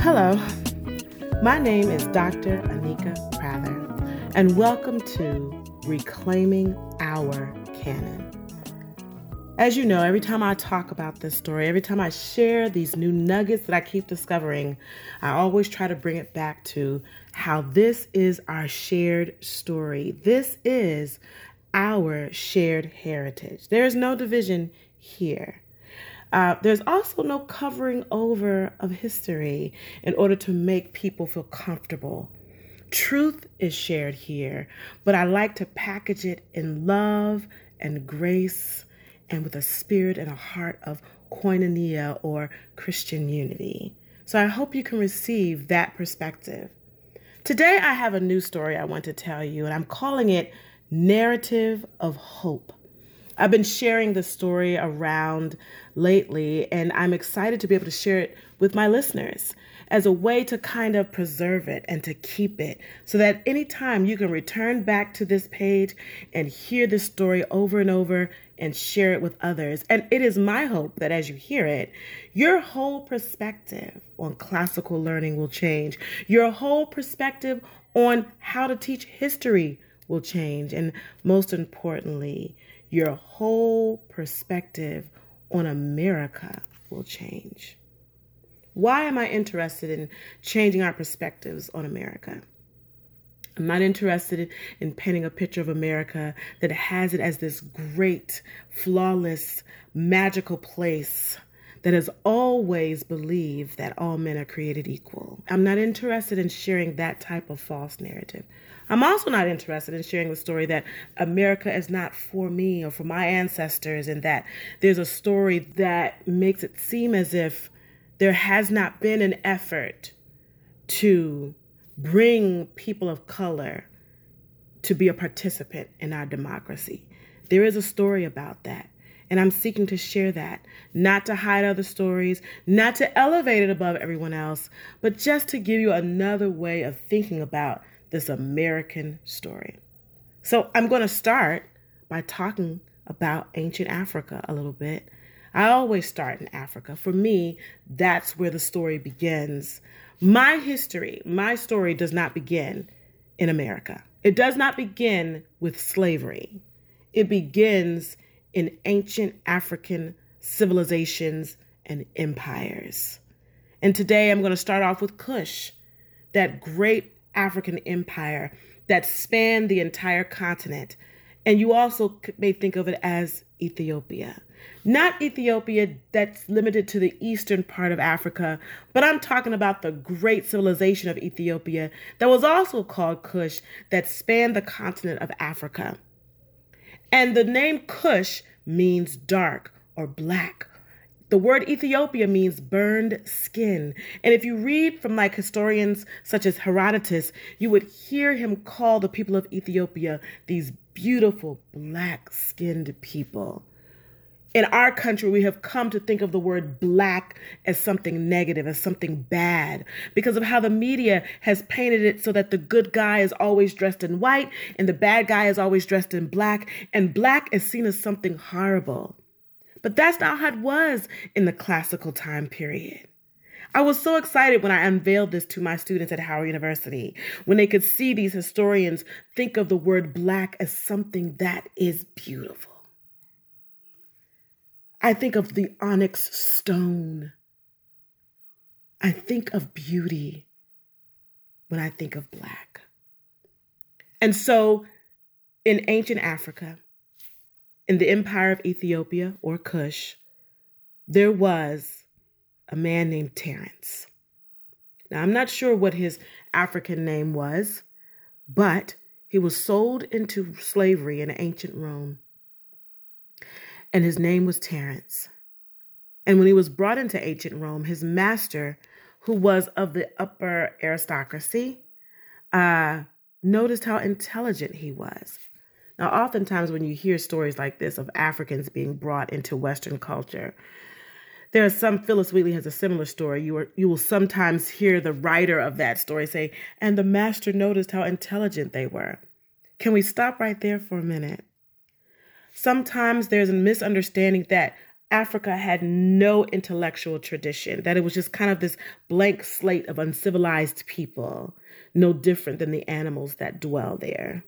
Hello, my name is Dr. Anika Prather, and welcome to Reclaiming Our Canon. As you know, every time I talk about this story, every time I share these new nuggets that I keep discovering, I always try to bring it back to how this is our shared story. This is our shared heritage. There is no division here. Uh, there's also no covering over of history in order to make people feel comfortable. Truth is shared here, but I like to package it in love and grace and with a spirit and a heart of koinonia or Christian unity. So I hope you can receive that perspective. Today, I have a new story I want to tell you, and I'm calling it Narrative of Hope. I've been sharing the story around lately, and I'm excited to be able to share it with my listeners as a way to kind of preserve it and to keep it so that anytime you can return back to this page and hear this story over and over and share it with others. And it is my hope that as you hear it, your whole perspective on classical learning will change. Your whole perspective on how to teach history will change. And most importantly, your whole perspective on America will change. Why am I interested in changing our perspectives on America? I'm not interested in painting a picture of America that has it as this great, flawless, magical place that has always believed that all men are created equal. I'm not interested in sharing that type of false narrative. I'm also not interested in sharing the story that America is not for me or for my ancestors, and that there's a story that makes it seem as if there has not been an effort to bring people of color to be a participant in our democracy. There is a story about that. And I'm seeking to share that, not to hide other stories, not to elevate it above everyone else, but just to give you another way of thinking about this American story. So I'm going to start by talking about ancient Africa a little bit. I always start in Africa. For me, that's where the story begins. My history, my story does not begin in America. It does not begin with slavery. It begins in ancient African civilizations and empires. And today I'm going to start off with Kush, that great African empire that spanned the entire continent. And you also may think of it as Ethiopia. Not Ethiopia that's limited to the eastern part of Africa, but I'm talking about the great civilization of Ethiopia that was also called Kush that spanned the continent of Africa. And the name Cush means dark or black the word Ethiopia means burned skin. And if you read from like historians such as Herodotus, you would hear him call the people of Ethiopia these beautiful black skinned people. In our country, we have come to think of the word black as something negative, as something bad, because of how the media has painted it so that the good guy is always dressed in white and the bad guy is always dressed in black, and black is seen as something horrible. But that's not how it was in the classical time period. I was so excited when I unveiled this to my students at Howard University, when they could see these historians think of the word black as something that is beautiful. I think of the onyx stone. I think of beauty when I think of black. And so in ancient Africa, in the empire of Ethiopia or Kush, there was a man named Terence. Now, I'm not sure what his African name was, but he was sold into slavery in ancient Rome. And his name was Terence. And when he was brought into ancient Rome, his master, who was of the upper aristocracy, uh, noticed how intelligent he was. Now, oftentimes when you hear stories like this of Africans being brought into Western culture, there are some Phillis Wheatley has a similar story. You are, you will sometimes hear the writer of that story say, "And the master noticed how intelligent they were." Can we stop right there for a minute? Sometimes there's a misunderstanding that Africa had no intellectual tradition, that it was just kind of this blank slate of uncivilized people, no different than the animals that dwell there.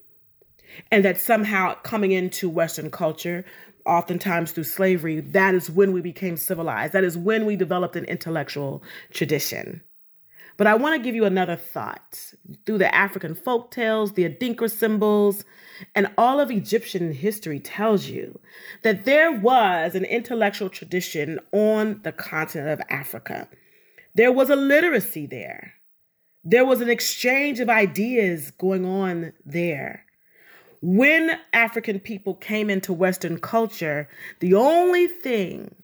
And that somehow coming into Western culture, oftentimes through slavery, that is when we became civilized. That is when we developed an intellectual tradition. But I want to give you another thought. Through the African folk tales, the Adinkra symbols, and all of Egyptian history tells you that there was an intellectual tradition on the continent of Africa. There was a literacy there. There was an exchange of ideas going on there. When African people came into Western culture, the only thing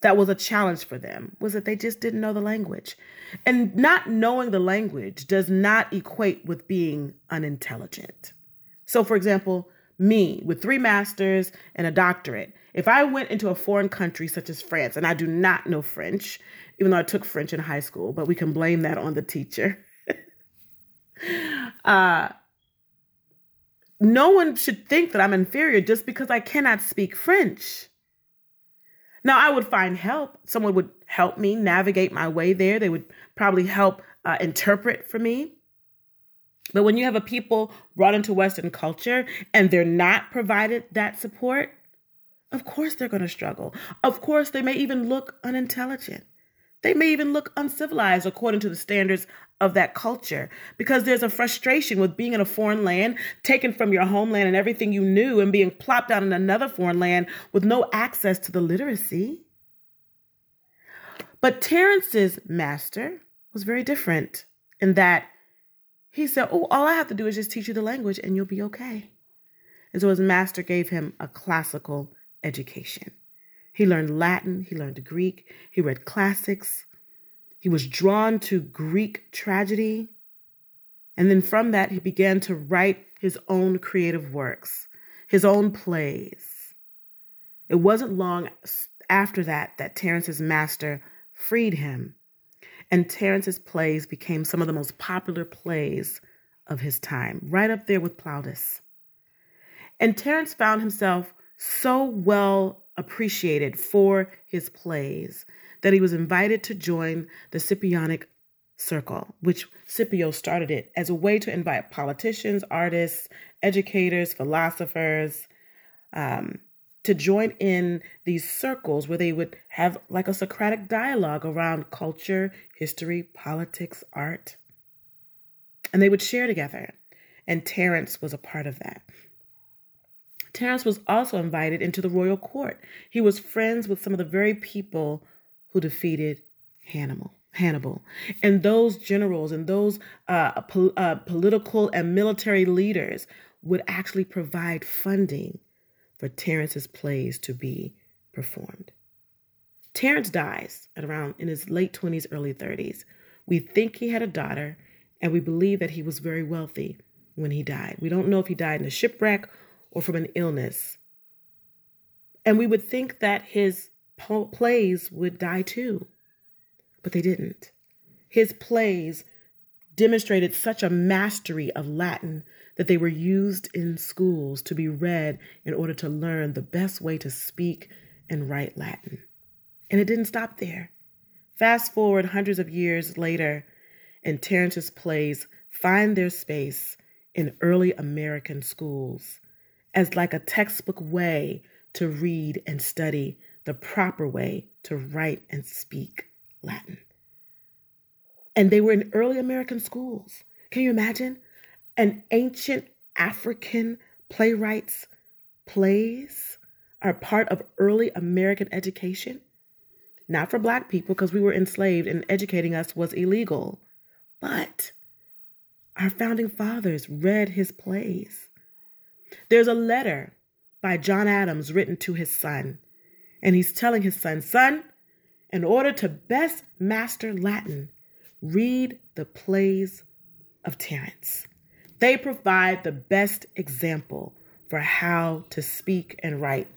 that was a challenge for them was that they just didn't know the language. And not knowing the language does not equate with being unintelligent. So, for example, me with three masters and a doctorate, if I went into a foreign country such as France, and I do not know French, even though I took French in high school, but we can blame that on the teacher. uh, no one should think that I'm inferior just because I cannot speak French. Now, I would find help. Someone would help me navigate my way there. They would probably help uh, interpret for me. But when you have a people brought into Western culture and they're not provided that support, of course they're going to struggle. Of course, they may even look unintelligent. They may even look uncivilized according to the standards of that culture because there's a frustration with being in a foreign land, taken from your homeland and everything you knew, and being plopped down in another foreign land with no access to the literacy. But Terence's master was very different in that he said, Oh, all I have to do is just teach you the language and you'll be okay. And so his master gave him a classical education. He learned Latin, he learned Greek, he read classics, he was drawn to Greek tragedy. And then from that, he began to write his own creative works, his own plays. It wasn't long after that that Terence's master freed him, and Terence's plays became some of the most popular plays of his time, right up there with Plautus. And Terence found himself so well appreciated for his plays that he was invited to join the Scipionic Circle, which Scipio started it as a way to invite politicians, artists, educators, philosophers um, to join in these circles where they would have like a Socratic dialogue around culture, history, politics, art. And they would share together. And Terence was a part of that. Terence was also invited into the royal court. He was friends with some of the very people who defeated Hannibal. Hannibal and those generals and those uh, po- uh, political and military leaders would actually provide funding for Terence's plays to be performed. Terence dies at around in his late 20s, early 30s. We think he had a daughter, and we believe that he was very wealthy when he died. We don't know if he died in a shipwreck or from an illness. And we would think that his plays would die too, but they didn't. His plays demonstrated such a mastery of Latin that they were used in schools to be read in order to learn the best way to speak and write Latin. And it didn't stop there. Fast forward hundreds of years later, and Terence's plays find their space in early American schools as like a textbook way to read and study the proper way to write and speak Latin. And they were in early American schools. Can you imagine? An ancient African playwright's plays are part of early American education. Not for Black people, because we were enslaved and educating us was illegal. But our founding fathers read his plays. There's a letter by John Adams written to his son, and he's telling his son, Son, in order to best master Latin, read the plays of Terence. They provide the best example for how to speak and write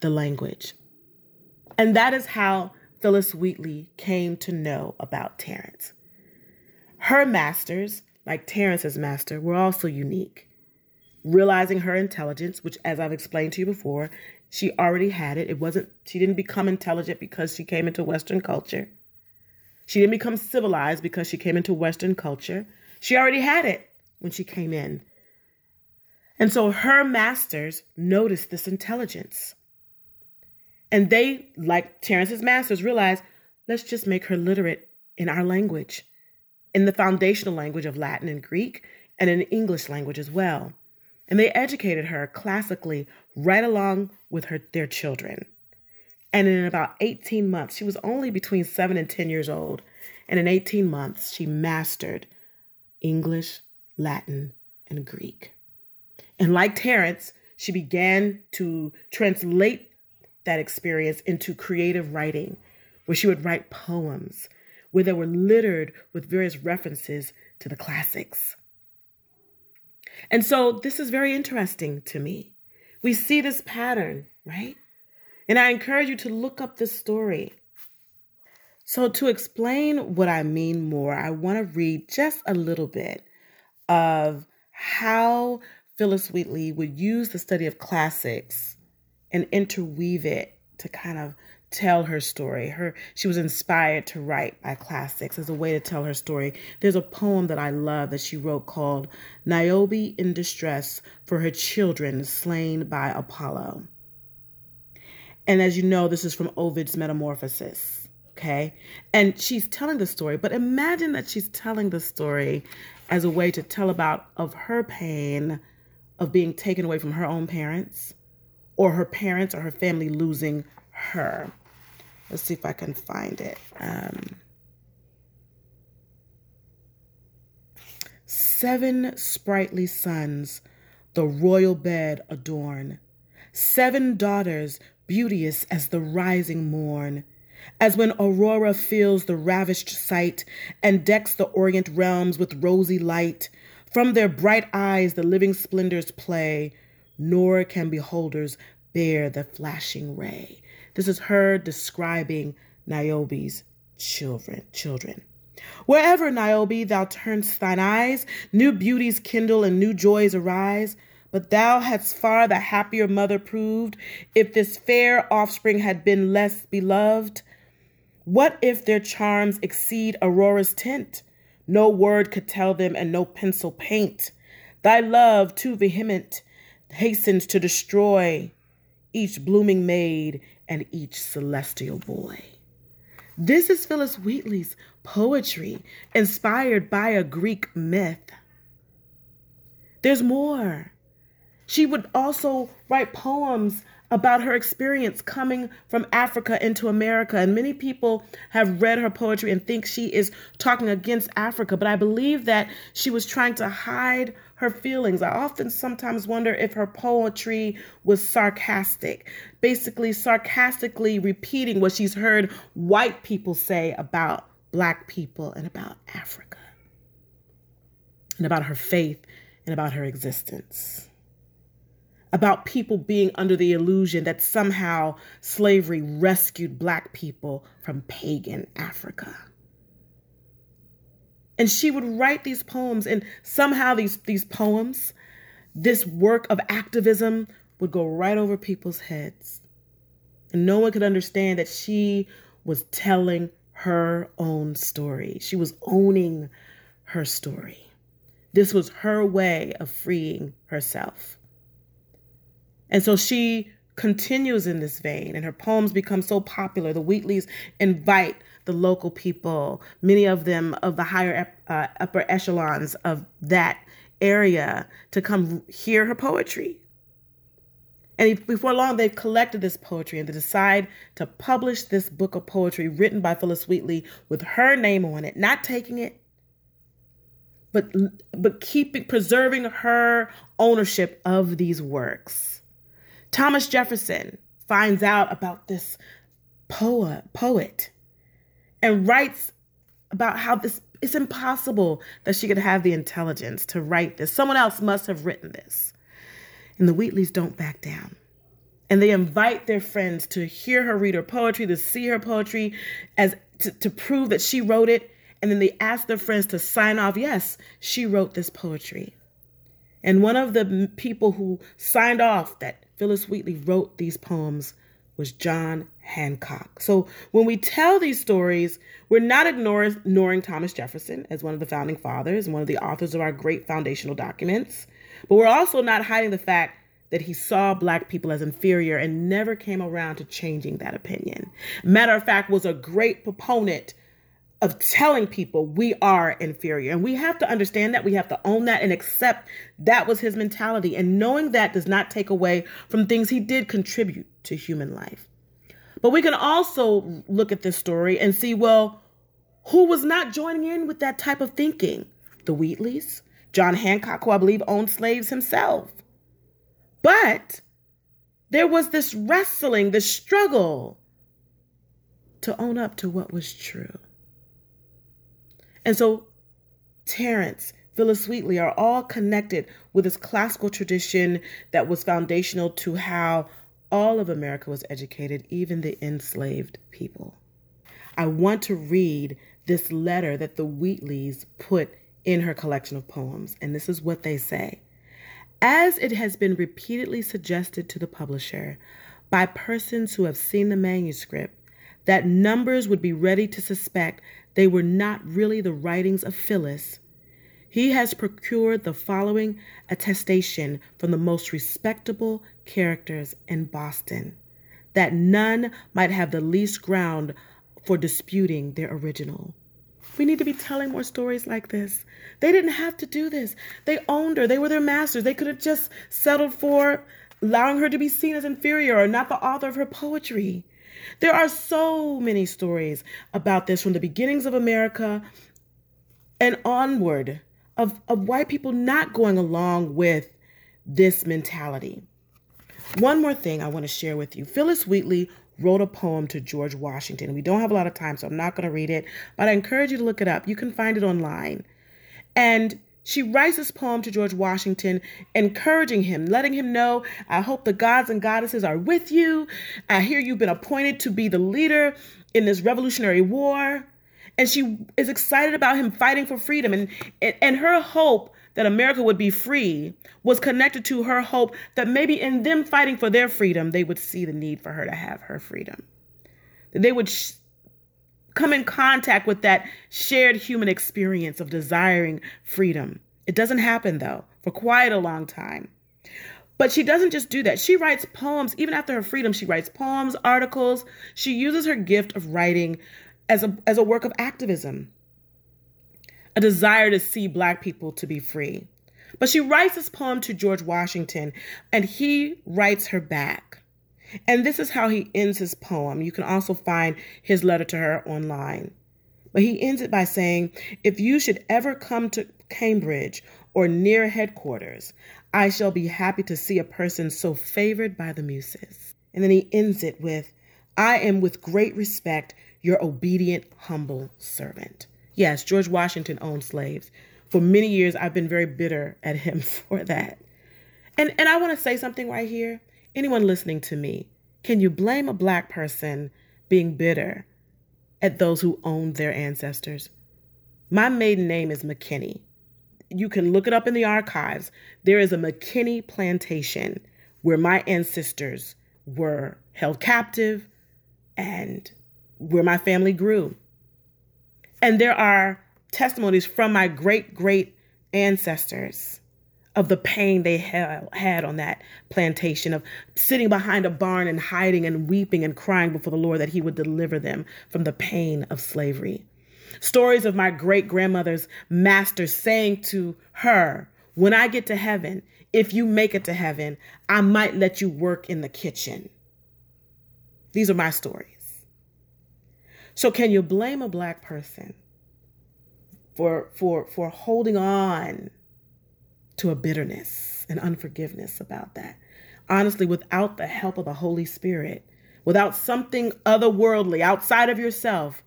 the language. And that is how Phillis Wheatley came to know about Terence. Her masters, like Terence's master, were also unique realizing her intelligence, which, as I've explained to you before, She already had it. It wasn't, she didn't become intelligent because she came into Western culture. She didn't become civilized because she came into Western culture. She already had it when she came in. And so her masters noticed this intelligence. And they, like Terence's masters, realized let's just make her literate in our language, in the foundational language of Latin and Greek, and in English language as well and they educated her classically right along with her their children. And in about 18 months, she was only between 7 and 10 years old, and in 18 months she mastered English, Latin, and Greek. And like Terence, she began to translate that experience into creative writing, where she would write poems where they were littered with various references to the classics. And so this is very interesting to me. We see this pattern, right? And I encourage you to look up this story. So, to explain what I mean more, I want to read just a little bit of how Phillis Wheatley would use the study of classics and interweave it to kind of tell her story. Her she was inspired to write by classics as a way to tell her story. There's a poem that I love that she wrote called Niobe in Distress for Her Children Slain by Apollo. And as you know, this is from Ovid's Metamorphoses. Okay. And she's telling the story, but imagine that she's telling the story as a way to tell about of her pain of being taken away from her own parents or her parents or her family losing her. Let's see if I can find it. Um, seven sprightly sons the royal bed adorn, seven daughters beauteous as the rising morn. As when Aurora fills the ravished sight and decks the orient realms with rosy light, from their bright eyes the living splendors play, nor can beholders bear the flashing ray. This is her describing Niobe's children. Children. Wherever, Niobe, thou turn'st thine eyes, new beauties kindle and new joys arise. But thou hadst far the happier mother proved if this fair offspring had been less beloved. What if their charms exceed Aurora's tint? No word could tell them, and no pencil paint. Thy love, too vehement, hastens to destroy each blooming maid and each celestial boy. This is Phillis Wheatley's poetry inspired by a Greek myth. There's more. She would also write poems about her experience coming from Africa into America. And many people have read her poetry and think she is talking against Africa. But I believe that she was trying to hide her feelings. I often sometimes wonder if her poetry was sarcastic, basically, sarcastically repeating what she's heard white people say about Black people and about Africa, and about her faith and about her existence about people being under the illusion that somehow slavery rescued Black people from pagan Africa. And she would write these poems, and somehow these, these poems, this work of activism, would go right over people's heads. And no one could understand that she was telling her own story. She was owning her story. This was her way of freeing herself. And so she continues in this vein, and her poems become so popular. The Wheatleys invite the local people, many of them of the higher uh, upper echelons of that area, to come hear her poetry. And before long, they've collected this poetry and they decide to publish this book of poetry written by Phillis Wheatley with her name on it, not taking it, but but keeping preserving her ownership of these works. Thomas Jefferson finds out about this poet, poet and writes about how this it's impossible that she could have the intelligence to write this. Someone else must have written this. And the Wheatleys don't back down. And they invite their friends to hear her read her poetry, to see her poetry as to, to prove that she wrote it. And then they ask their friends to sign off, yes, she wrote this poetry. And one of the people who signed off that Phillis Wheatley wrote these poems was John Hancock. So when we tell these stories, we're not ignoring Thomas Jefferson as one of the founding fathers one of the authors of our great foundational documents, but we're also not hiding the fact that he saw black people as inferior and never came around to changing that opinion. Matter of fact, was a great proponent of telling people we are inferior. And we have to understand that. We have to own that and accept that was his mentality. And knowing that does not take away from things he did contribute to human life. But we can also look at this story and see well, who was not joining in with that type of thinking? The Wheatleys, John Hancock, who I believe owned slaves himself. But there was this wrestling, this struggle to own up to what was true. And so Terence, Phillis Wheatley are all connected with this classical tradition that was foundational to how all of America was educated, even the enslaved people. I want to read this letter that the Wheatleys put in her collection of poems, and this is what they say. As it has been repeatedly suggested to the publisher by persons who have seen the manuscript, that numbers would be ready to suspect they were not really the writings of Phillis, he has procured the following attestation from the most respectable characters in Boston that none might have the least ground for disputing their original. We need to be telling more stories like this. They didn't have to do this. They owned her. They were their masters. They could have just settled for allowing her to be seen as inferior or not the author of her poetry. There are so many stories about this from the beginnings of America and onward of, of white people not going along with this mentality. One more thing I want to share with you. Phillis Wheatley wrote a poem to George Washington. We don't have a lot of time, so I'm not going to read it, but I encourage you to look it up. You can find it online. And she writes this poem to George Washington, encouraging him, letting him know, I hope the gods and goddesses are with you. I hear you've been appointed to be the leader in this Revolutionary War. And she is excited about him fighting for freedom. And, and her hope that America would be free was connected to her hope that maybe in them fighting for their freedom, they would see the need for her to have her freedom. That they would sh- come in contact with that shared human experience of desiring freedom. It doesn't happen, though, for quite a long time. But she doesn't just do that. She writes poems, even after her freedom, she writes poems, articles. She uses her gift of writing as a, as a work of activism, a desire to see Black people to be free. But she writes this poem to George Washington, and he writes her back. And this is how he ends his poem. You can also find his letter to her online. But he ends it by saying, If you should ever come to Cambridge or near headquarters, I shall be happy to see a person so favored by the muses. And then he ends it with, I am with great respect your obedient, humble servant. Yes, George Washington owned slaves. For many years, I've been very bitter at him for that. And, and I want to say something right here anyone listening to me, can you blame a black person being bitter at those who owned their ancestors? My maiden name is McKinney. You can look it up in the archives. There is a McKinney plantation where my ancestors were held captive and where my family grew. And there are testimonies from my great great ancestors of the pain they had on that plantation, of sitting behind a barn and hiding and weeping and crying before the Lord that He would deliver them from the pain of slavery. Stories of my great grandmother's master saying to her, When I get to heaven, if you make it to heaven, I might let you work in the kitchen. These are my stories. So, can you blame a black person for, for, for holding on to a bitterness and unforgiveness about that. Honestly, without the help of the Holy Spirit, without something otherworldly outside of yourself,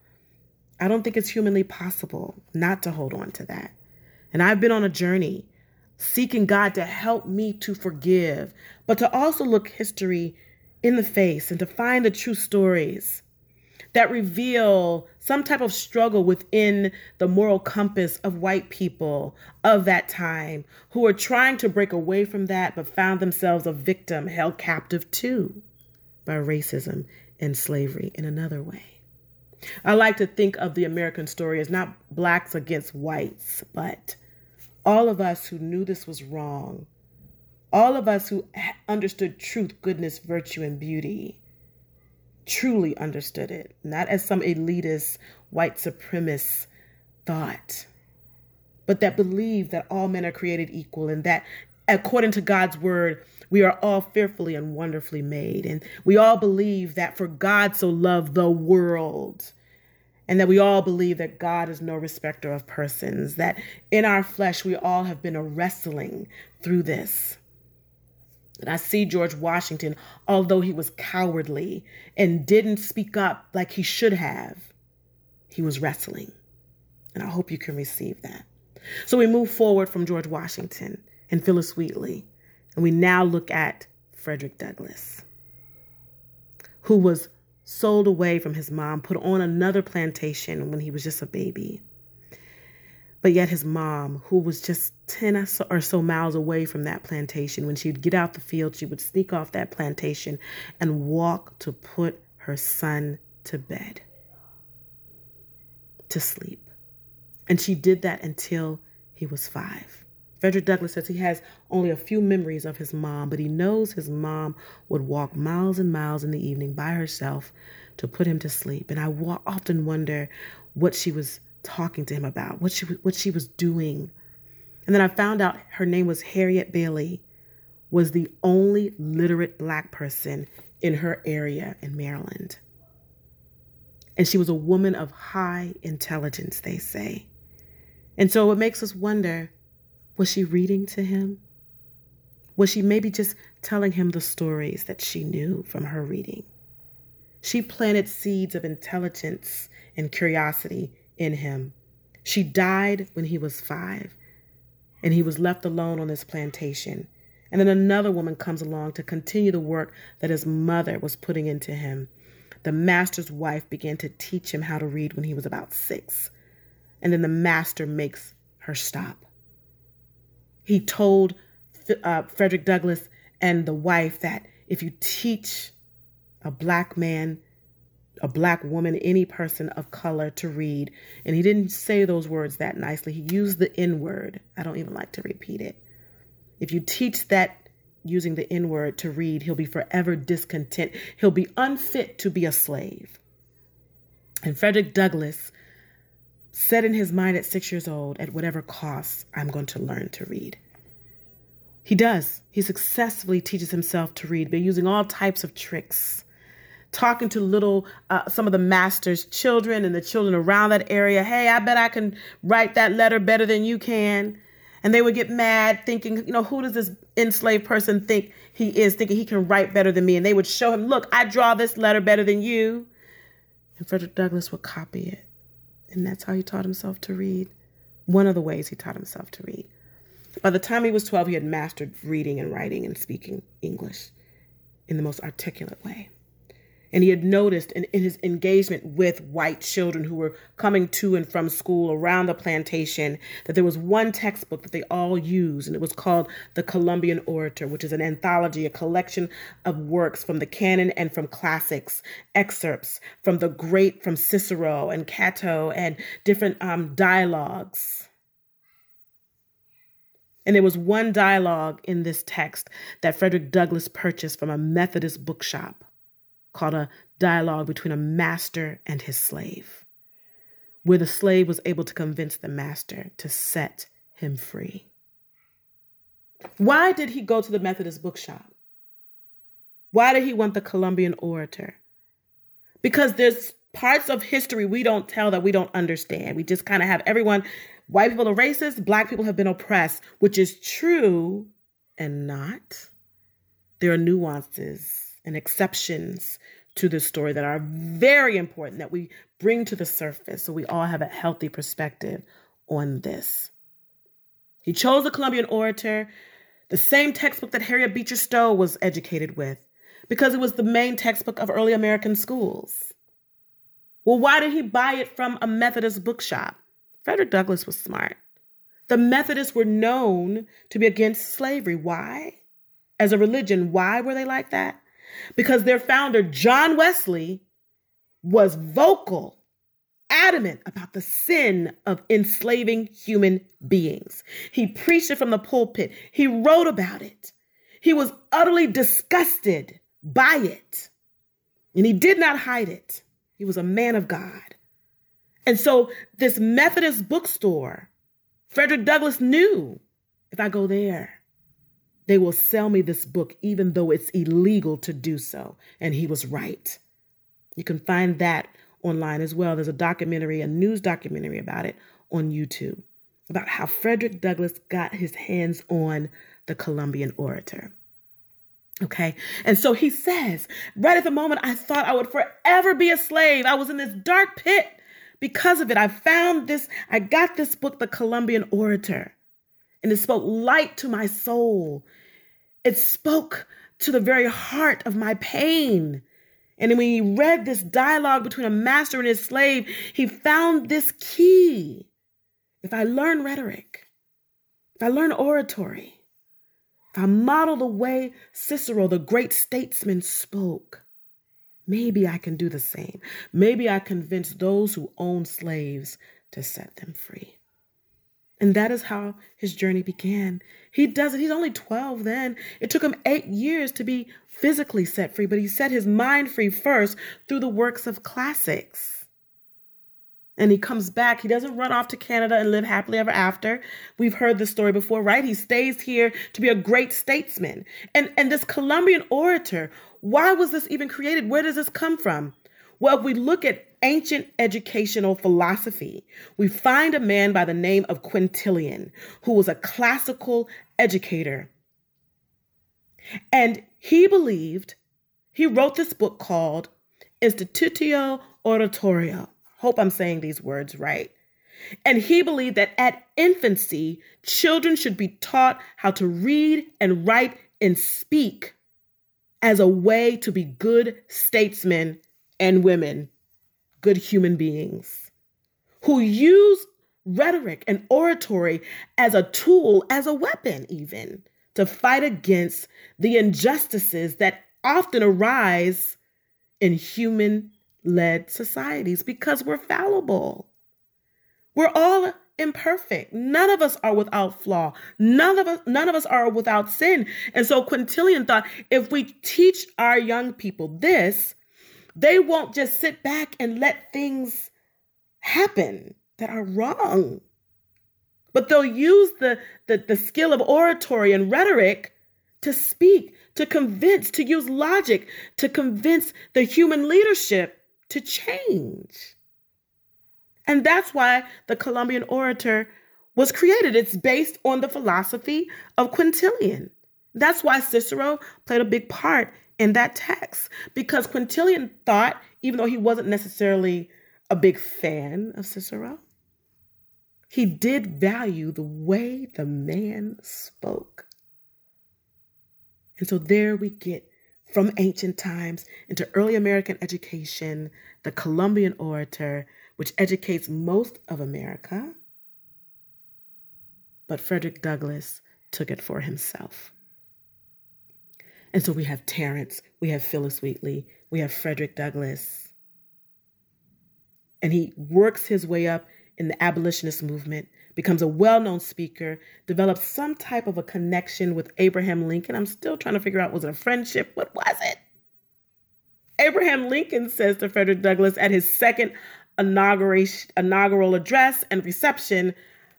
I don't think it's humanly possible not to hold on to that. And I've been on a journey seeking God to help me to forgive, but to also look history in the face and to find the true stories that reveal some type of struggle within the moral compass of white people of that time who were trying to break away from that but found themselves a victim held captive too by racism and slavery in another way. I like to think of the American story as not blacks against whites, but all of us who knew this was wrong, all of us who understood truth, goodness, virtue, and beauty, truly understood it, not as some elitist white supremacist thought, but that believed that all men are created equal and that according to God's word, we are all fearfully and wonderfully made. And we all believe that for God so loved the world. And that we all believe that God is no respecter of persons, that in our flesh we all have been a wrestling through this. And I see George Washington, although he was cowardly and didn't speak up like he should have, he was wrestling. And I hope you can receive that. So we move forward from George Washington and Phillis Wheatley and we now look at Frederick Douglass, who was sold away from his mom, put on another plantation when he was just a baby. But yet, his mom, who was just 10 or so miles away from that plantation, when she'd get out the field, she would sneak off that plantation and walk to put her son to bed, to sleep. And she did that until he was five. Frederick Douglass says he has only a few memories of his mom, but he knows his mom would walk miles and miles in the evening by herself to put him to sleep. And I often wonder what she was talking to him about, what she what she was doing. And then I found out her name was Harriet Bailey, was the only literate black person in her area in Maryland. And she was a woman of high intelligence, they say. And so it makes us wonder was she reading to him? Was she maybe just telling him the stories that she knew from her reading? She planted seeds of intelligence and curiosity in him. She died when he was five, and he was left alone on this plantation. And then another woman comes along to continue the work that his mother was putting into him. The master's wife began to teach him how to read when he was about six. And then the master makes her stop. He told uh, Frederick Douglass and the wife that if you teach a black man, a black woman, any person of color to read, and he didn't say those words that nicely, he used the N word. I don't even like to repeat it. If you teach that using the N word to read, he'll be forever discontent. He'll be unfit to be a slave. And Frederick Douglass said in his mind at six years old, at whatever cost, I'm going to learn to read. He does. He successfully teaches himself to read by using all types of tricks. Talking to little, uh, some of the master's children and the children around that area. Hey, I bet I can write that letter better than you can. And they would get mad, thinking, you know, who does this enslaved person think he is, thinking he can write better than me? And they would show him, look, I draw this letter better than you. And Frederick Douglass would copy it. And that's how he taught himself to read. One of the ways he taught himself to read. By the time he was 12, he had mastered reading and writing and speaking English in the most articulate way. And he had noticed in, in, his engagement with white children who were coming to and from school around the plantation that there was one textbook that they all used, and it was called The Columbian Orator, which is an anthology, a collection of works from the canon and from classics, excerpts from the great, from Cicero and Cato, and different um, dialogues. And there was one dialogue in this text that Frederick Douglass purchased from a Methodist bookshop called a dialogue between a master and his slave, where the slave was able to convince the master to set him free. Why did he go to the Methodist bookshop? Why did he want the Columbian orator? Because there's parts of history we don't tell that we don't understand. We just kind of have everyone, white people are racist, black people have been oppressed, which is true and not. There are nuances and exceptions to this story that are very important that we bring to the surface so we all have a healthy perspective on this. He chose the Columbian Orator, the same textbook that Harriet Beecher Stowe was educated with, because it was the main textbook of early American schools. Well, why did he buy it from a Methodist bookshop? Frederick Douglass was smart. The Methodists were known to be against slavery. Why? As a religion, why were they like that? Because their founder, John Wesley, was vocal, adamant about the sin of enslaving human beings. He preached it from the pulpit, he wrote about it. He was utterly disgusted by it, and he did not hide it. He was a man of God. And so, this Methodist bookstore, Frederick Douglass knew if I go there, they will sell me this book, even though it's illegal to do so. And he was right. You can find that online as well. There's a documentary, a news documentary about it on YouTube, about how Frederick Douglass got his hands on the Columbian Orator. Okay. And so he says, right at the moment, I thought I would forever be a slave. I was in this dark pit because of it. I found this, I got this book, The Columbian Orator, and it spoke light to my soul. It spoke to the very heart of my pain. And when he read this dialogue between a master and his slave, he found this key. If I learn rhetoric, if I learn oratory, if I model the way Cicero, the great statesman, spoke, maybe I can do the same. Maybe I convince those who own slaves to set them free. And that is how his journey began. He does it. He's only 12 then. It took him eight years to be physically set free, but he set his mind free first through the works of classics and he comes back. He doesn't run off to Canada and live happily ever after. We've heard this story before, right? He stays here to be a great statesman. And and this Columbian orator, why was this even created? Where does this come from? Well, if we look at ancient educational philosophy, we find a man by the name of Quintilian, who was a classical educator. And he believed, he wrote this book called Institutio Oratoria Hope I'm saying these words right. And he believed that at infancy, children should be taught how to read and write and speak as a way to be good statesmen and women, good human beings who use rhetoric and oratory as a tool, as a weapon, even to fight against the injustices that often arise in human led societies because we're fallible. We're all imperfect. None of us are without flaw. None of us none of us are without sin. And so Quintilian thought if we teach our young people this, they won't just sit back and let things happen that are wrong. But they'll use the, the, the skill of oratory and rhetoric to speak, to convince, to use logic, to convince the human leadership to change. And that's why the Columbian orator was created. It's based on the philosophy of Quintilian. That's why Cicero played a big part in that text, because Quintilian thought, even though he wasn't necessarily a big fan of Cicero, he did value the way the man spoke. And so there we get from ancient times into early American education, the Columbian orator, which educates most of America. But Frederick Douglass took it for himself. And so we have Terence, we have Phillis Wheatley, we have Frederick Douglass. And he works his way up in the abolitionist movement, becomes a well known speaker, develops some type of a connection with Abraham Lincoln. I'm still trying to figure out was it a friendship? What was it? Abraham Lincoln says to Frederick Douglass at his second inauguration, inaugural address and reception,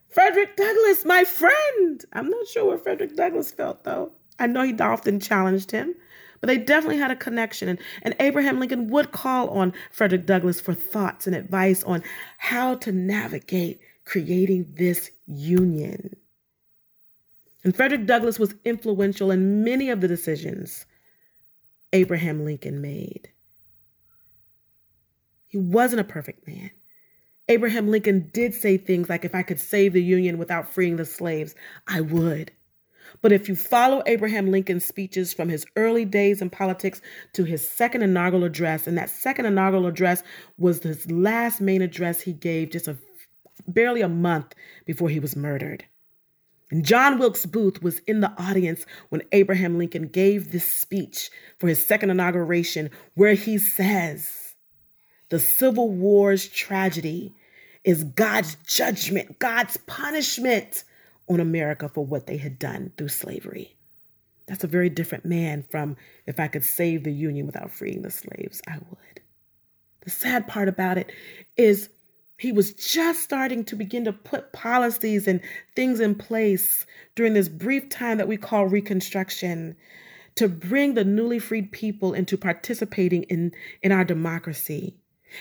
Frederick Douglass, my friend. I'm not sure what Frederick Douglass felt though. I know he often challenged him, but they definitely had a connection. And, and Abraham Lincoln would call on Frederick Douglass for thoughts and advice on how to navigate creating this union. And Frederick Douglass was influential in many of the decisions Abraham Lincoln made. He wasn't a perfect man. Abraham Lincoln did say things like, if I could save the Union without freeing the slaves, I would. But if you follow Abraham Lincoln's speeches from his early days in politics to his second inaugural address, and that second inaugural address was his last main address he gave just a, barely a month before he was murdered. And John Wilkes Booth was in the audience when Abraham Lincoln gave this speech for his second inauguration, where he says, The Civil War's tragedy is God's judgment, God's punishment on America for what they had done through slavery. That's a very different man from if I could save the Union without freeing the slaves, I would. The sad part about it is he was just starting to begin to put policies and things in place during this brief time that we call Reconstruction to bring the newly freed people into participating in, in our democracy.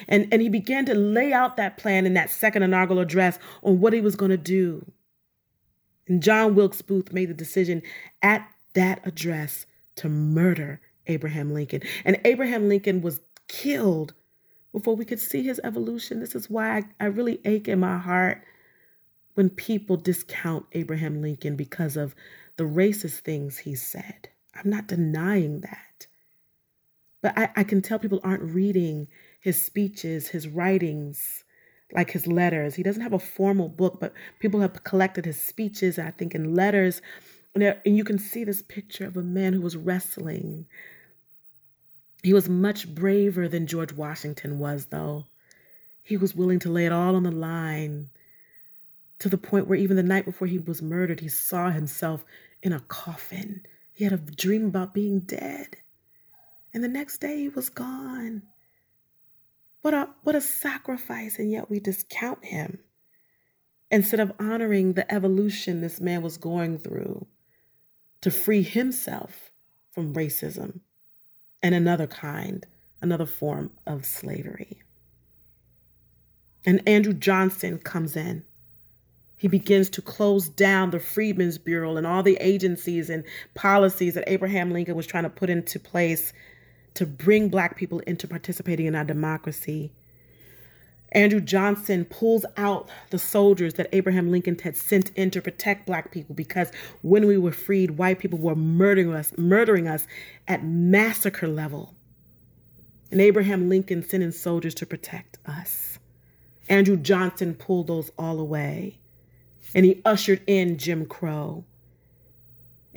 And, and he began to lay out that plan in that second inaugural address on what he was going to do. And John Wilkes Booth made the decision at that address to murder Abraham Lincoln. And Abraham Lincoln was killed before we could see his evolution. This is why I, I really ache in my heart when people discount Abraham Lincoln because of the racist things he said. I'm not denying that. But I, I can tell people aren't reading his speeches, his writings, like his letters. He doesn't have a formal book, but people have collected his speeches, I think, in letters. And, you can see this picture of a man who was wrestling. He was much braver than George Washington was, though. He was willing to lay it all on the line to the point where even the night before he was murdered, he saw himself in a coffin. He had a dream about being dead. And the next day he was gone. What a what a sacrifice, and yet we discount him. Instead of honoring the evolution this man was going through to free himself from racism and another kind, another form of slavery. And Andrew Johnson comes in. He begins to close down the Freedmen's Bureau and all the agencies and policies that Abraham Lincoln was trying to put into place to bring Black people into participating in our democracy. Andrew Johnson pulls out the soldiers that Abraham Lincoln had sent in to protect black people because when we were freed, white people were murdering us, murdering us at massacre level. And Abraham Lincoln sent in soldiers to protect us. Andrew Johnson pulled those all away. And he ushered in Jim Crow.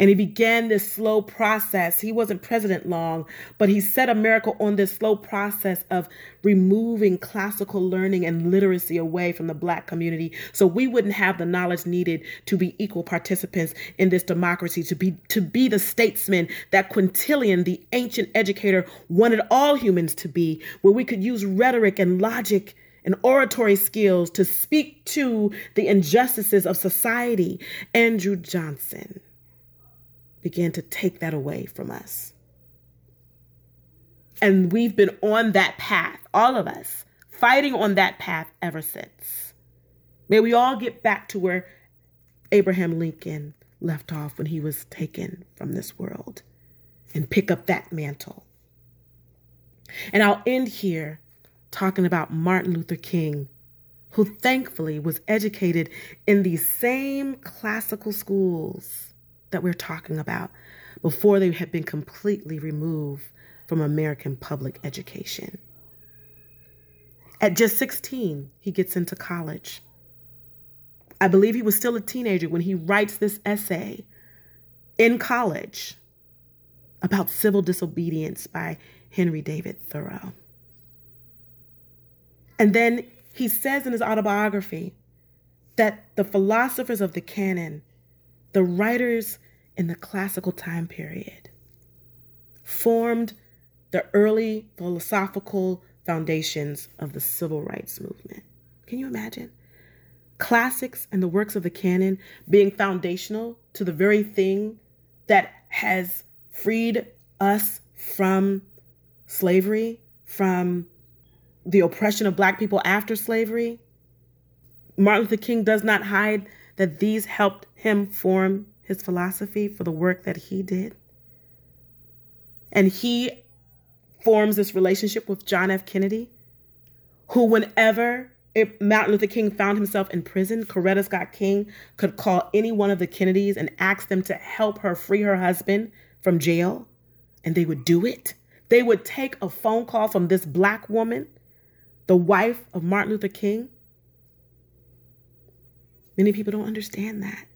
And he began this slow process. He wasn't president long, but he set America on this slow process of removing classical learning and literacy away from the black community so we wouldn't have the knowledge needed to be equal participants in this democracy, to be to be the statesman that Quintilian, the ancient educator, wanted all humans to be, where we could use rhetoric and logic and oratory skills to speak to the injustices of society. Andrew Johnson began to take that away from us. And we've been on that path, all of us, fighting on that path ever since. May we all get back to where Abraham Lincoln left off when he was taken from this world and pick up that mantle. And I'll end here talking about Martin Luther King, who thankfully was educated in these same classical schools that we're talking about before they had been completely removed from American public education. At just 16, he gets into college. I believe he was still a teenager when he writes this essay in college about civil disobedience by Henry David Thoreau. And then he says in his autobiography that the philosophers of the canon the writers in the classical time period formed the early philosophical foundations of the civil rights movement. Can you imagine? Classics and the works of the canon being foundational to the very thing that has freed us from slavery, from the oppression of Black people after slavery. Martin Luther King does not hide that these helped him form his philosophy for the work that he did. And he forms this relationship with John F. Kennedy, who, whenever Martin Luther King found himself in prison, Coretta Scott King could call any one of the Kennedys and ask them to help her free her husband from jail, and they would do it. They would take a phone call from this black woman, the wife of Martin Luther King. Many people don't understand that.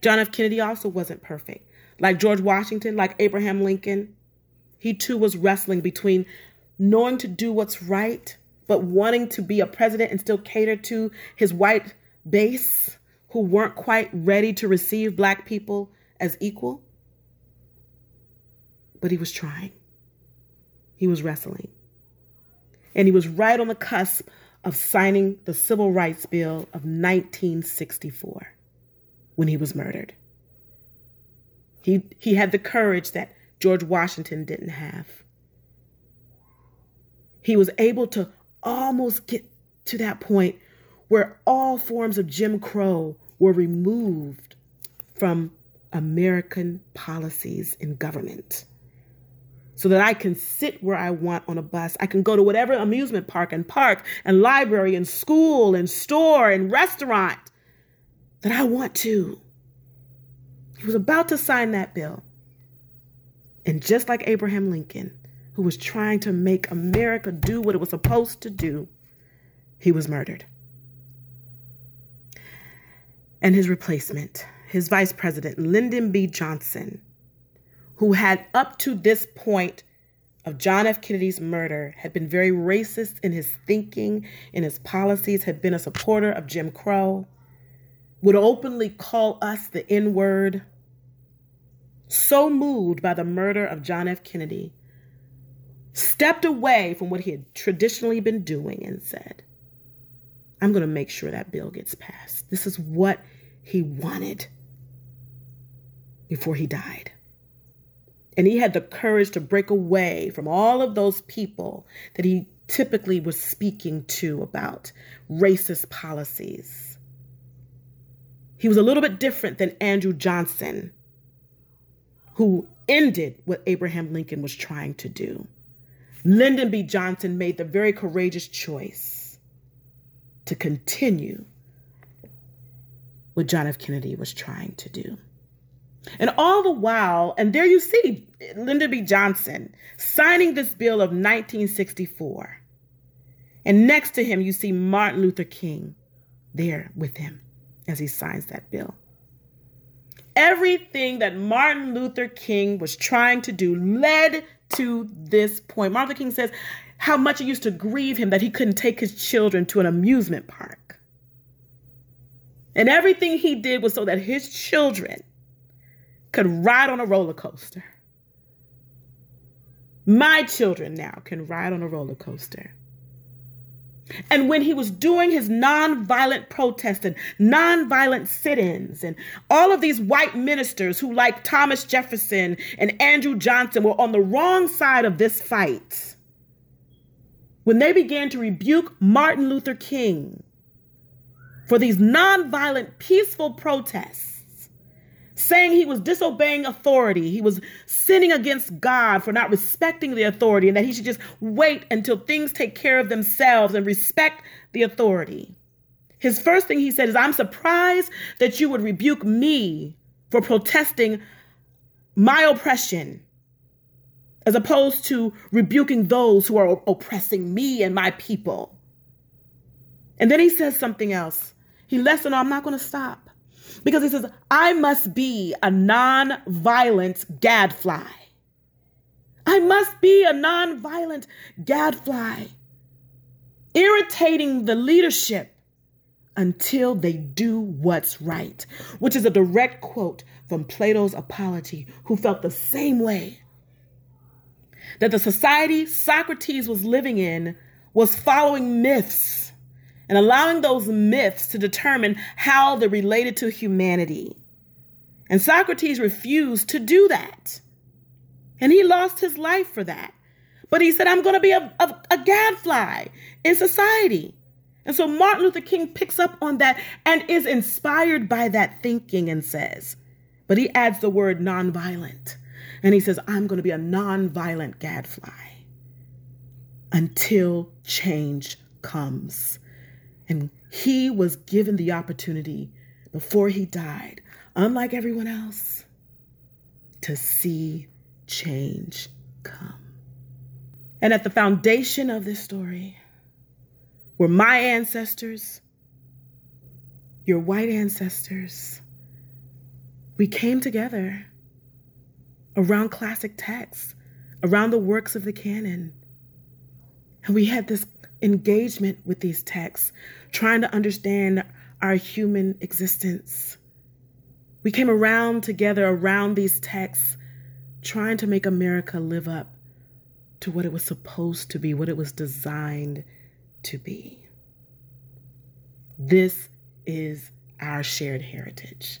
John F. Kennedy also wasn't perfect. Like George Washington, like Abraham Lincoln, he too was wrestling between knowing to do what's right but wanting to be a president and still cater to his white base who weren't quite ready to receive black people as equal. But he was trying, he was wrestling. And he was right on the cusp of signing the Civil Rights Bill of 1964 when he was murdered. He, he had the courage that George Washington didn't have. He was able to almost get to that point where all forms of Jim Crow were removed from American policies and government. So that I can sit where I want on a bus. I can go to whatever amusement park and park and library and school and store and restaurant that I want to. He was about to sign that bill. And just like Abraham Lincoln, who was trying to make America do what it was supposed to do, he was murdered. And his replacement, his vice president, Lyndon B. Johnson, who had up to this point of John F. Kennedy's murder had been very racist in his thinking, in his policies, had been a supporter of Jim Crow, would openly call us the N word. So moved by the murder of John F. Kennedy stepped away from what he had traditionally been doing and said, I'm going to make sure that bill gets passed. This is what he wanted before he died. And he had the courage to break away from all of those people that he typically was speaking to about racist policies. He was a little bit different than Andrew Johnson, who ended what Abraham Lincoln was trying to do. Lyndon B. Johnson made the very courageous choice to continue what John F. Kennedy was trying to do. And all the while, and there you see Lyndon B. Johnson signing this bill of 1964. And next to him, you see Martin Luther King there with him as he signs that bill. Everything that Martin Luther King was trying to do led to this point. Martin Luther King says how much it used to grieve him that he couldn't take his children to an amusement park. And everything he did was so that his children could ride on a roller coaster. My children now can ride on a roller coaster. And when he was doing his nonviolent protest and nonviolent sit ins, and all of these white ministers who, like Thomas Jefferson and Andrew Johnson, were on the wrong side of this fight, when they began to rebuke Martin Luther King for these nonviolent, peaceful protests, saying he was disobeying authority. He was sinning against God for not respecting the authority and that he should just wait until things take care of themselves and respect the authority. His first thing he said is, I'm surprised that you would rebuke me for protesting my oppression as opposed to rebuking those who are oppressing me and my people. And then he says something else. He lets know I'm not going to stop because he says, I must be a non-violent gadfly. I must be a non-violent gadfly, irritating the leadership until they do what's right, which is a direct quote from Plato's Apology, who felt the same way. That the society Socrates was living in was following myths and allowing those myths to determine how they're related to humanity. And Socrates refused to do that. And he lost his life for that. But he said, I'm going to be a, a, a gadfly in society. And so Martin Luther King picks up on that and is inspired by that thinking and says, but he adds the word nonviolent. And he says, I'm going to be a nonviolent gadfly until change comes. And he was given the opportunity before he died, unlike everyone else, to see change come. And at the foundation of this story were my ancestors, your white ancestors. We came together around classic texts, around the works of the canon. And we had this engagement with these texts, trying to understand our human existence. We came around together around these texts, trying to make America live up to what it was supposed to be, what it was designed to be. This is our shared heritage.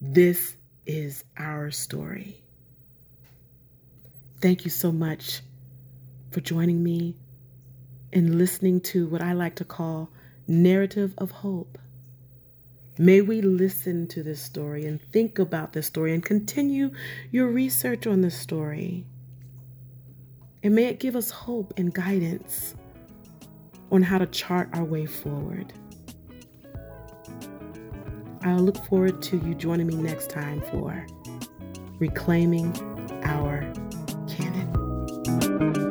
This is our story. Thank you so much for joining me in listening to what I like to call narrative of hope. May we listen to this story and think about this story and continue your research on this story. And may it give us hope and guidance on how to chart our way forward. I'll look forward to you joining me next time for Reclaiming Our Canon.